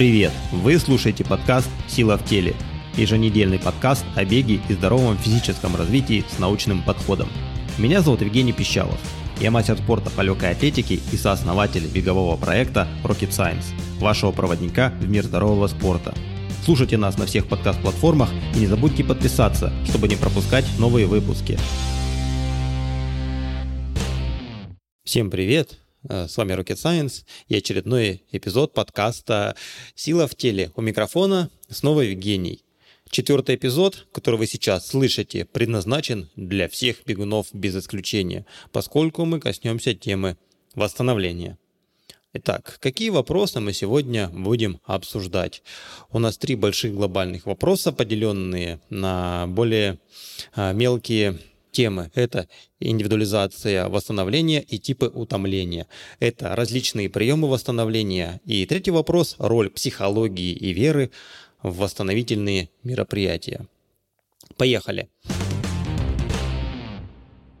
Привет! Вы слушаете подкаст «Сила в теле» еженедельный подкаст о беге и здоровом физическом развитии с научным подходом. Меня зовут Евгений Пищалов. Я мастер спорта по легкой атлетике и сооснователь бегового проекта Rocket Science, вашего проводника в мир здорового спорта. Слушайте нас на всех подкаст-платформах и не забудьте подписаться, чтобы не пропускать новые выпуски. Всем привет! Э, с вами Rocket Science и очередной эпизод подкаста «Сила в теле». У микрофона снова Евгений. Четвертый эпизод, который вы сейчас слышите, предназначен для всех бегунов без исключения, поскольку мы коснемся темы восстановления. Итак, какие вопросы мы сегодня будем обсуждать? У нас три больших глобальных вопроса, поделенные на более а, мелкие темы. Это индивидуализация восстановления и типы утомления. Это различные приемы восстановления. И третий вопрос – роль психологии и веры в восстановительные мероприятия. Поехали.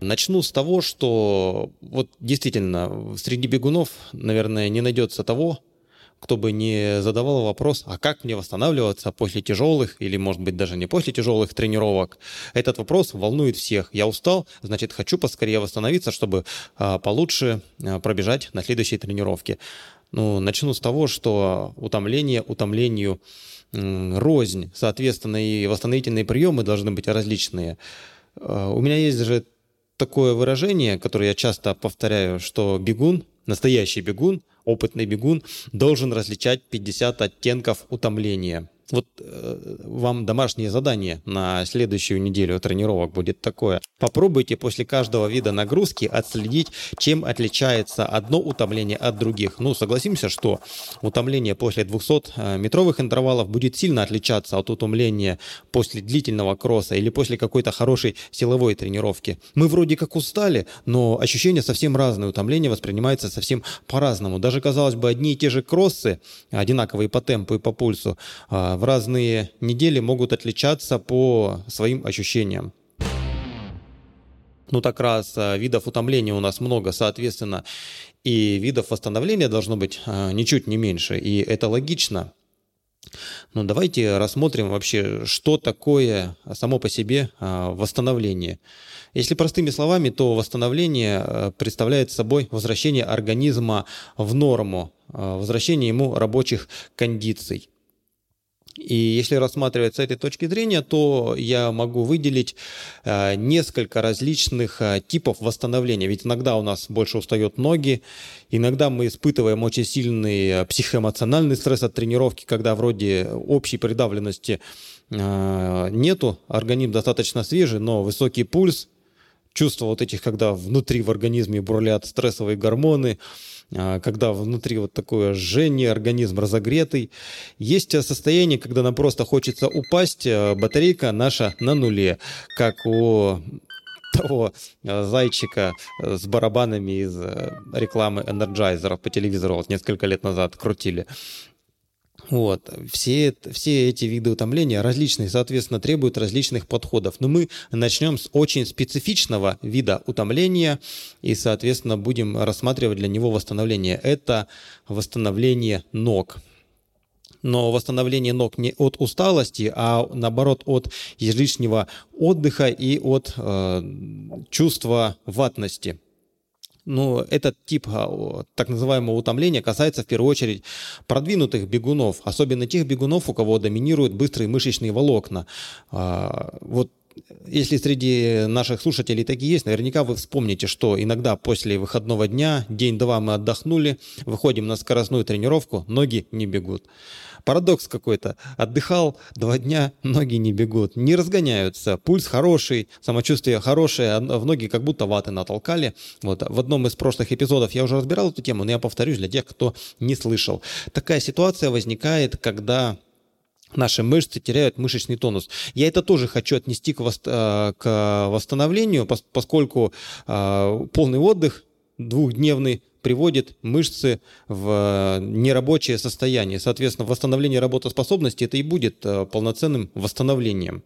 Начну с того, что вот действительно среди бегунов, наверное, не найдется того, кто бы не задавал вопрос, а как мне восстанавливаться после тяжелых или, может быть, даже не после тяжелых тренировок. Этот вопрос волнует всех. Я устал, значит, хочу поскорее восстановиться, чтобы а, получше а, пробежать на следующей тренировке. Ну, начну с того, что утомление утомлению рознь. Соответственно, и восстановительные приемы должны быть различные. А, у меня есть же такое выражение, которое я часто повторяю, что бегун, настоящий бегун, опытный бегун должен различать 50 оттенков утомления. Вот э, вам домашнее задание на следующую неделю тренировок будет такое. Попробуйте после каждого вида нагрузки отследить, чем отличается одно утомление от других. Ну, согласимся, что утомление после 200-метровых э, интервалов будет сильно отличаться от утомления после длительного кросса или после какой-то хорошей силовой тренировки. Мы вроде как устали, но ощущения совсем разные. Утомление воспринимается совсем по-разному. Даже, казалось бы, одни и те же кроссы, одинаковые по темпу и по пульсу, а, в разные недели могут отличаться по своим ощущениям. Ну так раз а, видов утомления у нас много, соответственно, и видов восстановления должно быть а, ничуть не меньше, и это логично. Но давайте рассмотрим вообще, что такое само по себе а, восстановление. Если простыми словами, то восстановление представляет собой возвращение организма в норму, возвращение ему рабочих кондиций. И если рассматривать с этой точки зрения, то я могу выделить э, несколько различных э, типов восстановления. Ведь иногда у нас больше устают ноги, иногда мы испытываем очень сильный э, психоэмоциональный стресс от тренировки, когда вроде общей придавленности нету, организм достаточно свежий, но высокий пульс, чувство вот этих, когда внутри в организме бурлят стрессовые гормоны, а, когда внутри вот такое жжение, организм разогретый. Есть состояние, когда нам просто хочется упасть, а, батарейка наша на нуле, как у того а, зайчика с барабанами из рекламы Energizer по телевизору вот несколько лет назад крутили. Вот. Все, все эти виды утомления различные, соответственно, требуют различных подходов. Но мы начнем с очень специфичного вида утомления и, соответственно, будем рассматривать для него восстановление. Это восстановление ног. Но восстановление ног не от усталости, а наоборот от излишнего отдыха и от э, чувства ватности. Но этот тип а, так называемого утомления касается в первую очередь продвинутых бегунов, особенно тех бегунов, у кого доминируют быстрые мышечные волокна. А, вот если среди наших слушателей такие есть, наверняка вы вспомните, что иногда после выходного дня, день-два мы отдохнули, выходим на скоростную тренировку, ноги не бегут. Парадокс какой-то. Отдыхал два дня, ноги не бегут, не разгоняются, пульс хороший, самочувствие хорошее, в ноги как будто ваты натолкали. Вот. В одном из прошлых эпизодов я уже разбирал эту тему, но я повторюсь для тех, кто не слышал. Такая ситуация возникает, когда наши мышцы теряют мышечный тонус. Я это тоже хочу отнести к, э, восстановлению, поскольку э, полный отдых двухдневный приводит мышцы в э, нерабочее состояние. Соответственно, восстановление работоспособности это и будет полноценным восстановлением.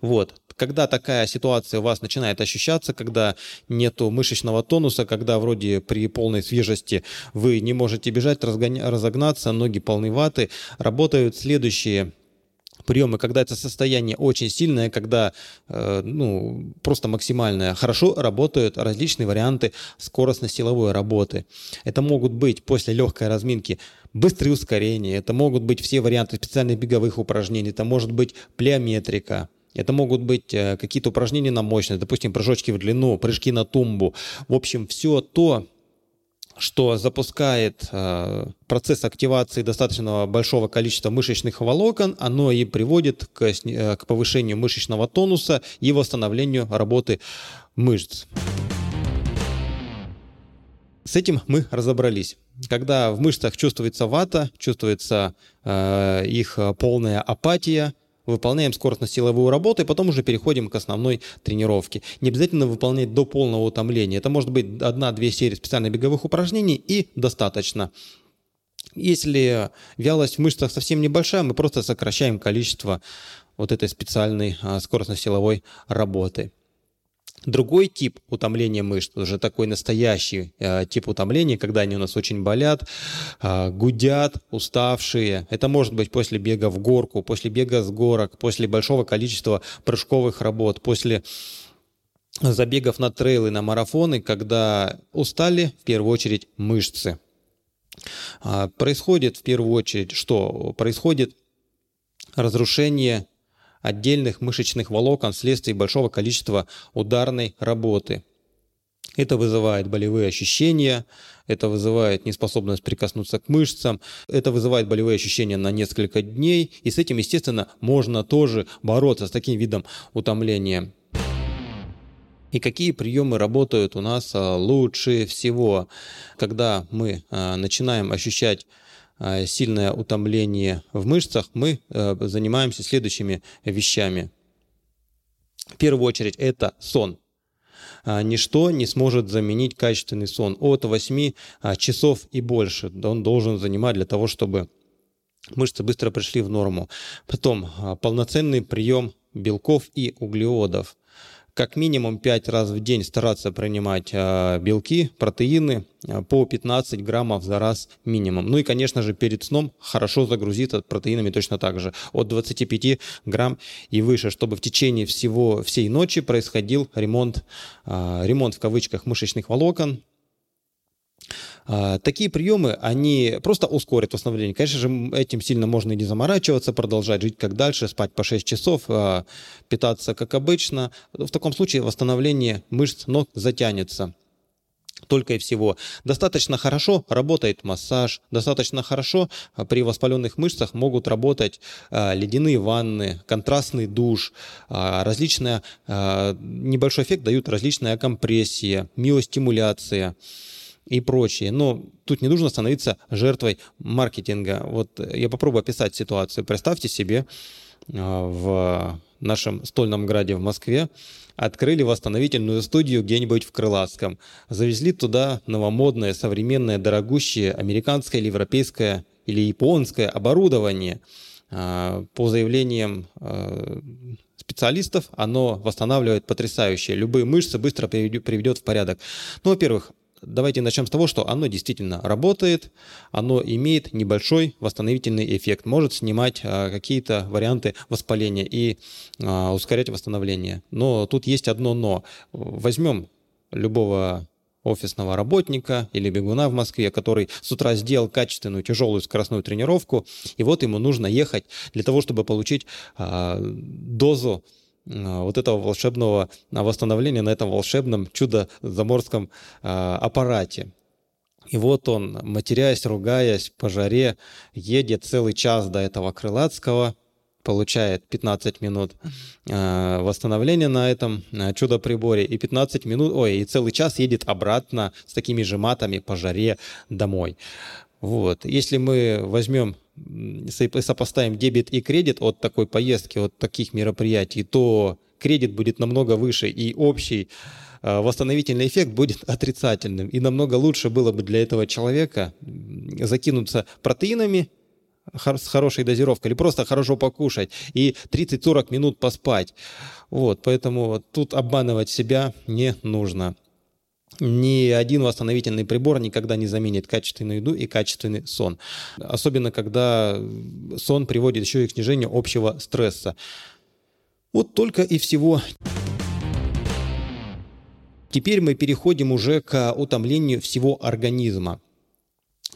Вот. Когда такая ситуация у вас начинает ощущаться, когда нету мышечного тонуса, когда вроде при полной свежести вы не можете бежать, разгоня... разогнаться, ноги полны ваты, работают следующие приемы, когда это состояние очень сильное, когда э, ну, просто максимальное. Хорошо работают различные варианты скоростно-силовой работы. Это могут быть после легкой разминки быстрые ускорения, это могут быть все варианты специальных беговых упражнений, это может быть плеометрика, это могут быть э, какие-то упражнения на мощность, допустим, прыжочки в длину, прыжки на тумбу. В общем, все то, что запускает э, процесс активации достаточно большого количества мышечных волокон, оно и приводит к, э, к повышению мышечного тонуса и восстановлению работы мышц. С этим мы разобрались. Когда в мышцах чувствуется вата, чувствуется э, их полная апатия, выполняем скоростно-силовую работу и потом уже переходим к основной тренировке. Не обязательно выполнять до полного утомления. Это может быть одна-две серии специальных беговых упражнений и достаточно. Если вялость в мышцах совсем небольшая, мы просто сокращаем количество вот этой специальной а, скоростно-силовой работы. Другой тип утомления мышц, уже такой настоящий э, тип утомления, когда они у нас очень болят, э, гудят, уставшие. Это может быть после бега в горку, после бега с горок, после большого количества прыжковых работ, после забегов на трейлы, на марафоны, когда устали в первую очередь мышцы. Э, происходит в первую очередь что? Происходит разрушение отдельных мышечных волокон вследствие большого количества ударной работы. Это вызывает болевые ощущения, это вызывает неспособность прикоснуться к мышцам, это вызывает болевые ощущения на несколько дней, и с этим, естественно, можно тоже бороться с таким видом утомления. И какие приемы работают у нас а, лучше всего, когда мы а, начинаем ощущать сильное утомление в мышцах, мы э, занимаемся следующими вещами. В первую очередь это сон. А, ничто не сможет заменить качественный сон. От 8 а, часов и больше он должен занимать для того, чтобы мышцы быстро пришли в норму. Потом полноценный прием белков и углеводов как минимум 5 раз в день стараться принимать э, белки, протеины э, по 15 граммов за раз минимум. Ну и, конечно же, перед сном хорошо загрузиться протеинами точно так же, от 25 грамм и выше, чтобы в течение всего, всей ночи происходил ремонт, э, ремонт в кавычках мышечных волокон, а, такие приемы, они просто ускорят восстановление. Конечно же, этим сильно можно и не заморачиваться, продолжать жить как дальше, спать по 6 часов, а, питаться как обычно. В таком случае восстановление мышц ног затянется только и всего. Достаточно хорошо работает массаж, достаточно хорошо а, при воспаленных мышцах могут работать ледяные ванны, контрастный душ, различные, небольшой эффект дают различная компрессия, миостимуляция и прочее. Но тут не нужно становиться жертвой маркетинга. Вот я попробую описать ситуацию. Представьте себе, а, в нашем стольном граде в Москве открыли восстановительную студию где-нибудь в Крылатском. Завезли туда новомодное, современное, дорогущее американское или европейское или японское оборудование. А, по заявлениям специалистов, оно восстанавливает потрясающе. Любые мышцы быстро приведет в порядок. Ну, во-первых, Давайте начнем с того, что оно действительно работает, оно имеет небольшой восстановительный эффект, может снимать а, какие-то варианты воспаления и а, ускорять восстановление. Но тут есть одно но. Возьмем любого офисного работника или бегуна в Москве, который с утра сделал качественную тяжелую скоростную тренировку, и вот ему нужно ехать для того, чтобы получить а, дозу вот этого волшебного восстановления на этом волшебном чудо-заморском а, аппарате. И вот он, матерясь, ругаясь, по жаре, едет целый час до этого Крылатского, получает 15 минут восстановления на этом чудо-приборе и 15 минут, ой, и целый час едет обратно с такими же матами по жаре домой. Вот. Если мы возьмем сопоставим дебет и кредит от такой поездки, от таких мероприятий, то кредит будет намного выше, и общий э, восстановительный эффект будет отрицательным. И намного лучше было бы для этого человека закинуться протеинами, с хорошей дозировкой, или просто хорошо покушать и 30-40 минут поспать. Вот, поэтому тут обманывать себя не нужно. Ни один восстановительный прибор никогда не заменит качественную еду и качественный сон. Особенно, когда сон приводит еще и к снижению общего стресса. Вот только и всего. Теперь мы переходим уже к утомлению всего организма.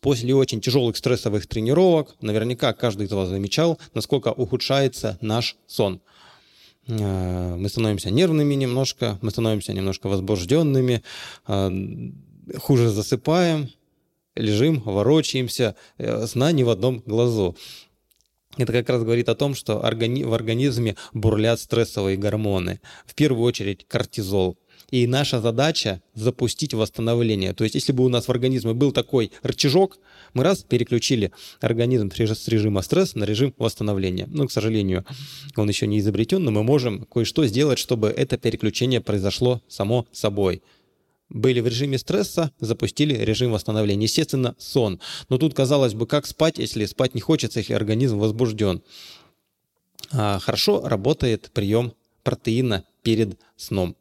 После очень тяжелых стрессовых тренировок, наверняка каждый из вас замечал, насколько ухудшается наш сон. Э, мы становимся нервными немножко, мы становимся немножко возбужденными, э, хуже засыпаем, лежим, ворочаемся, э, сна ни в одном глазу. Это как раз говорит о том, что в организме бурлят стрессовые гормоны. В первую очередь кортизол. И наша задача запустить восстановление. То есть, если бы у нас в организме был такой рычажок, мы раз переключили организм с режима стресса на режим восстановления. Ну, к сожалению, он еще не изобретен, но мы можем кое-что сделать, чтобы это переключение произошло само собой были в режиме стресса, запустили режим восстановления. Естественно, сон. Но тут, казалось бы, как спать, если спать не хочется, если организм возбужден. А, хорошо работает прием протеина перед сном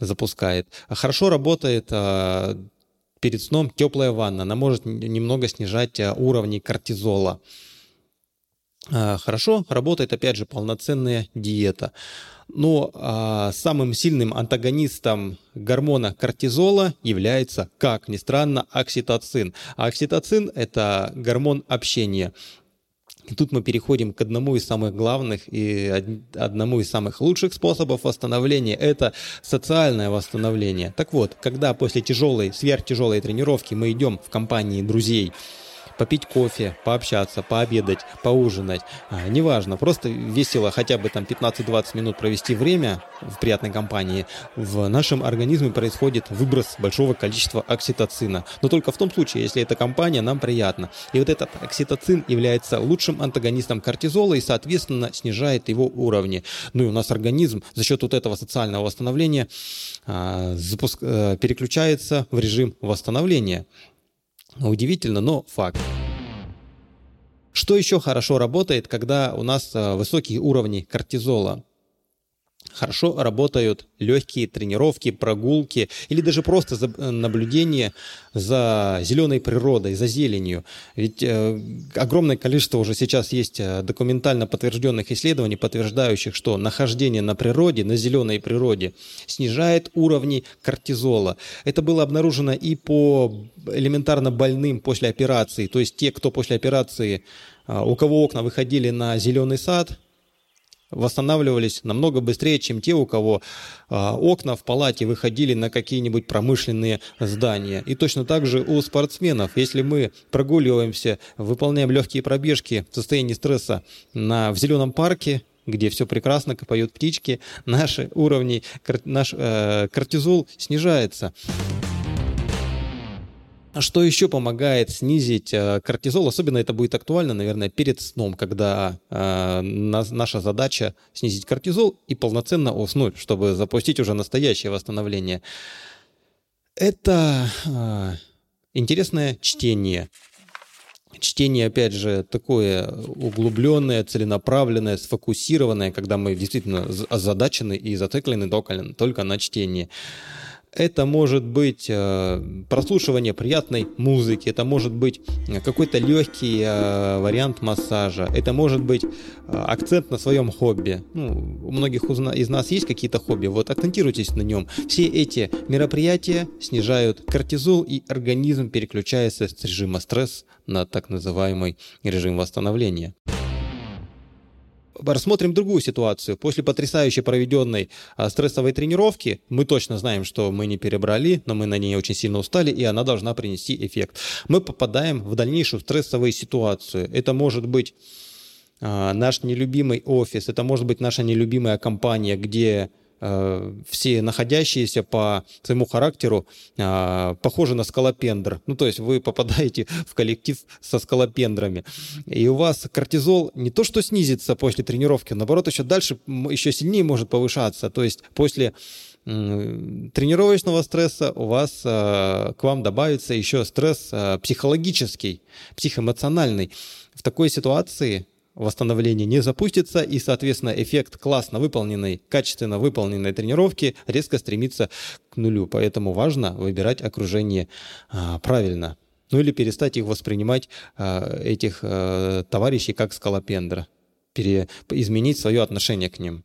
запускает. Хорошо работает а, перед сном теплая ванна. Она может немного снижать а, уровни кортизола. А, хорошо работает, опять же, полноценная диета. Но самым сильным антагонистом гормона кортизола является, как ни странно, окситоцин. А окситоцин – это гормон общения. И тут мы переходим к одному из самых главных и одному из самых лучших способов восстановления – это социальное восстановление. Так вот, когда после тяжелой, сверхтяжелой тренировки мы идем в компании друзей – попить кофе, пообщаться, пообедать, поужинать. А, неважно, просто весело хотя бы там 15-20 минут провести время в приятной компании. В нашем организме происходит выброс большого количества окситоцина. Но только в том случае, если эта компания нам приятна. И вот этот окситоцин является лучшим антагонистом кортизола и, соответственно, снижает его уровни. Ну и у нас организм за счет вот этого социального восстановления а, запуск, а, переключается в режим восстановления. Удивительно, но факт. Что еще хорошо работает, когда у нас э, высокие уровни кортизола? Хорошо работают легкие тренировки, прогулки или даже просто э, наблюдение за зеленой природой, за зеленью. Ведь э, огромное количество уже сейчас есть э, документально подтвержденных исследований, подтверждающих, что нахождение на природе, на зеленой природе снижает уровни кортизола. Это было обнаружено и по элементарно больным после операции. То есть те, кто после операции, э, у кого окна выходили на зеленый сад, восстанавливались намного быстрее, чем те, у кого а, окна в палате выходили на какие-нибудь промышленные здания. И точно так же у спортсменов, если мы прогуливаемся, выполняем легкие пробежки в состоянии стресса на, в зеленом парке, где все прекрасно, поют птички, наши уровни, наш э, кортизол снижается. А что еще помогает снизить э, кортизол? Особенно это будет актуально, наверное, перед сном, когда э, наша задача снизить кортизол и полноценно уснуть, чтобы запустить уже настоящее восстановление. Это э, интересное чтение. Чтение, опять же, такое углубленное, целенаправленное, сфокусированное, когда мы действительно озадачены и зациклены только на чтении. Это может быть э, прослушивание приятной музыки, это может быть какой-то легкий э, вариант массажа, это может быть э, акцент на своем хобби. Ну, у многих из нас есть какие-то хобби, вот акцентируйтесь на нем. Все эти мероприятия снижают кортизол, и организм переключается с режима стресс на так называемый режим восстановления. Рассмотрим другую ситуацию. После потрясающе проведенной а, стрессовой тренировки мы точно знаем, что мы не перебрали, но мы на ней очень сильно устали, и она должна принести эффект. Мы попадаем в дальнейшую стрессовую ситуацию. Это может быть а, наш нелюбимый офис, это может быть наша нелюбимая компания, где все находящиеся по своему характеру э, похожи на скалопендр. Ну, то есть вы попадаете в коллектив со скалопендрами. И у вас кортизол не то что снизится после тренировки, наоборот, еще дальше, еще сильнее может повышаться. То есть после тренировочного стресса у вас к вам добавится еще стресс психологический, психоэмоциональный. В такой ситуации восстановление не запустится, и, соответственно, эффект классно выполненной, качественно выполненной тренировки резко стремится к нулю. Поэтому важно выбирать окружение а, правильно. Ну или перестать их воспринимать, а, этих а, товарищей, как скалопендра. Пере, изменить свое отношение к ним.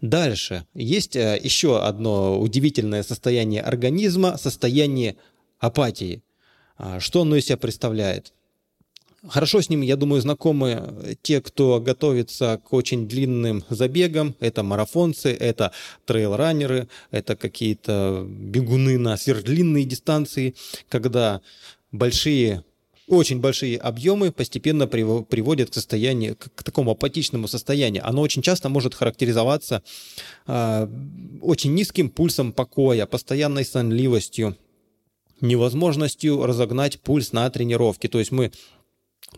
Дальше. Есть еще одно удивительное состояние организма, состояние апатии. Что оно из себя представляет? Хорошо с ним, я думаю, знакомы те, кто готовится к очень длинным забегам. Это марафонцы, это трейл-раннеры, это какие-то бегуны на сверхдлинные дистанции, когда большие очень большие объемы постепенно приводят к состоянию, к такому апатичному состоянию. Оно очень часто может характеризоваться э, очень низким пульсом покоя, постоянной сонливостью, невозможностью разогнать пульс на тренировке. То есть мы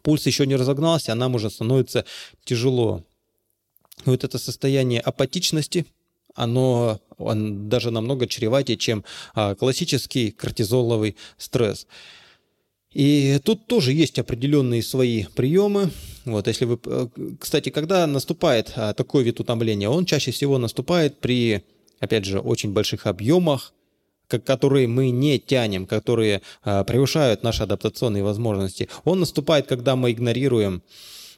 пульс еще не разогнался, а нам уже становится тяжело. Вот это состояние апатичности, оно он даже намного чреватее, чем а, классический кортизоловый стресс. И тут тоже есть определенные свои приемы. Вот, если вы, э, кстати, когда наступает а, такой вид утомления, он чаще всего наступает при, опять же, очень больших объемах, которые мы не тянем, которые а, превышают наши адаптационные возможности. Он наступает, когда мы игнорируем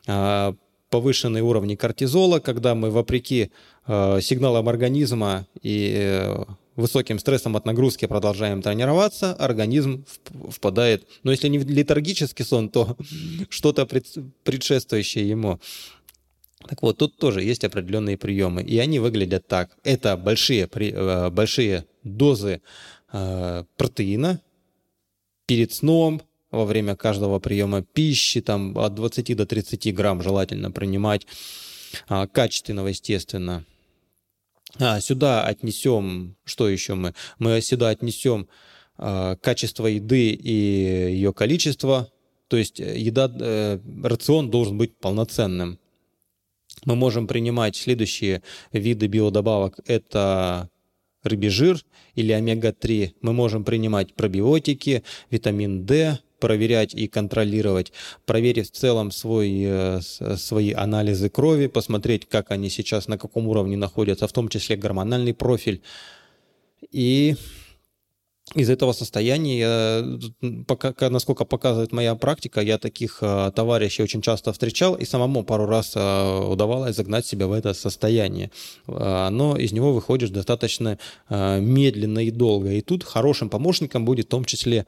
а, повышенные уровни кортизола, когда мы вопреки а, сигналам организма и э, высоким стрессом от нагрузки продолжаем тренироваться, организм впадает, но если не в летаргический сон, то что-то предшествующее ему. Так вот, тут тоже есть определенные приемы, и они выглядят так. Это большие, э, большие дозы э, протеина перед сном, во время каждого приема пищи, там от 20 до 30 грамм желательно принимать, а, качественного, естественно. А, сюда отнесем, что еще мы? Мы сюда отнесем а, качество еды и ее количество, то есть э, еда, э, рацион должен быть полноценным. Мы можем принимать следующие виды биодобавок. Это рыбий жир или омега-3. Мы можем принимать пробиотики, витамин D, проверять и контролировать, проверить в целом свой, э, свои анализы крови, посмотреть, как они сейчас, на каком уровне находятся, в том числе гормональный профиль. И из этого состояния, пока, насколько показывает моя практика, я таких э, товарищей очень часто встречал и самому пару раз э, удавалось загнать себя в это состояние. Э, но из него выходишь достаточно медленно и долго. И тут хорошим помощником будет в том числе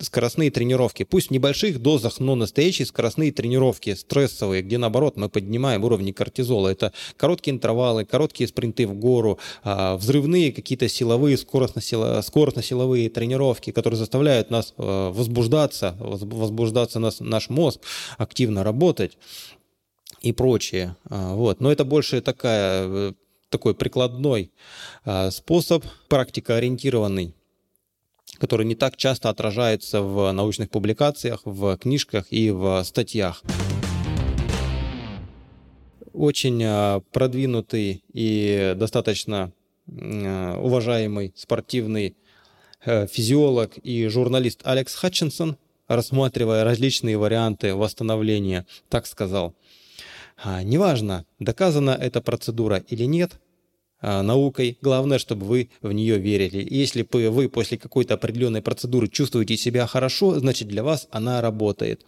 скоростные тренировки. Пусть в небольших дозах, но настоящие скоростные тренировки, стрессовые, где наоборот мы поднимаем уровни кортизола. Это короткие интервалы, короткие спринты в гору, а, взрывные какие-то силовые, скоростно-силовые тренировки, которые заставляют нас а, возбуждаться, возбуждаться нас, наш мозг, активно работать и прочее. А, вот. Но это больше такая, э, такой прикладной способ, практикоориентированный который не так часто отражается в научных публикациях, в книжках и в статьях. Очень а, продвинутый и достаточно а, уважаемый спортивный э, физиолог и журналист Алекс Хатчинсон, рассматривая различные варианты восстановления, так сказал. «А, неважно, доказана эта процедура или нет, наукой. Главное, чтобы вы в нее верили. Если вы после какой-то определенной процедуры чувствуете себя хорошо, значит для вас она работает.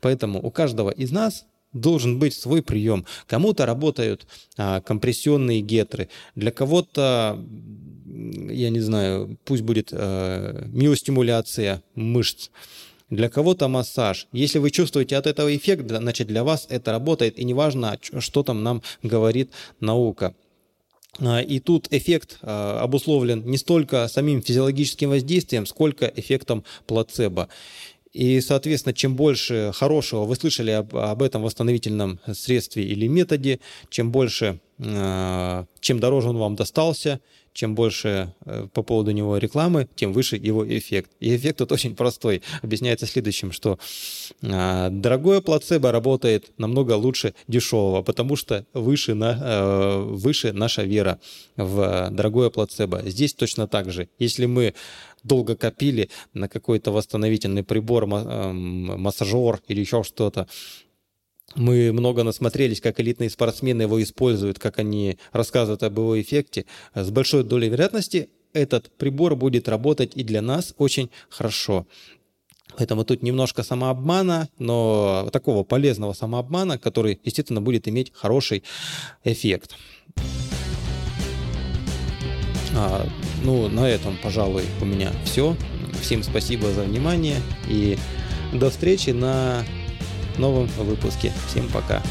Поэтому у каждого из нас должен быть свой прием. Кому-то работают а, компрессионные гетры, для кого-то, я не знаю, пусть будет а, миостимуляция мышц, для кого-то массаж. Если вы чувствуете от этого эффект, значит для вас это работает, и неважно, что там нам говорит наука. А, и тут эффект а, обусловлен не столько самим физиологическим воздействием, сколько эффектом плацебо. И, соответственно, чем больше хорошего вы слышали об, об этом восстановительном средстве или методе, чем больше, а, чем дороже он вам достался, чем больше э, по поводу него рекламы, тем выше его эффект. И эффект тут очень простой. Объясняется следующим, что э, дорогое плацебо работает намного лучше дешевого, потому что выше, на, э, выше наша вера в дорогое плацебо. Здесь точно так же. Если мы долго копили на какой-то восстановительный прибор, эм, массажер или еще что-то, мы много насмотрелись, как элитные спортсмены его используют, как они рассказывают об его эффекте. С большой долей вероятности этот прибор будет работать и для нас очень хорошо. Поэтому тут немножко самообмана, но такого полезного самообмана, который, естественно, будет иметь хороший эффект. А, ну, на этом, пожалуй, у меня все. Всем спасибо за внимание и до встречи на новом выпуске. Всем пока.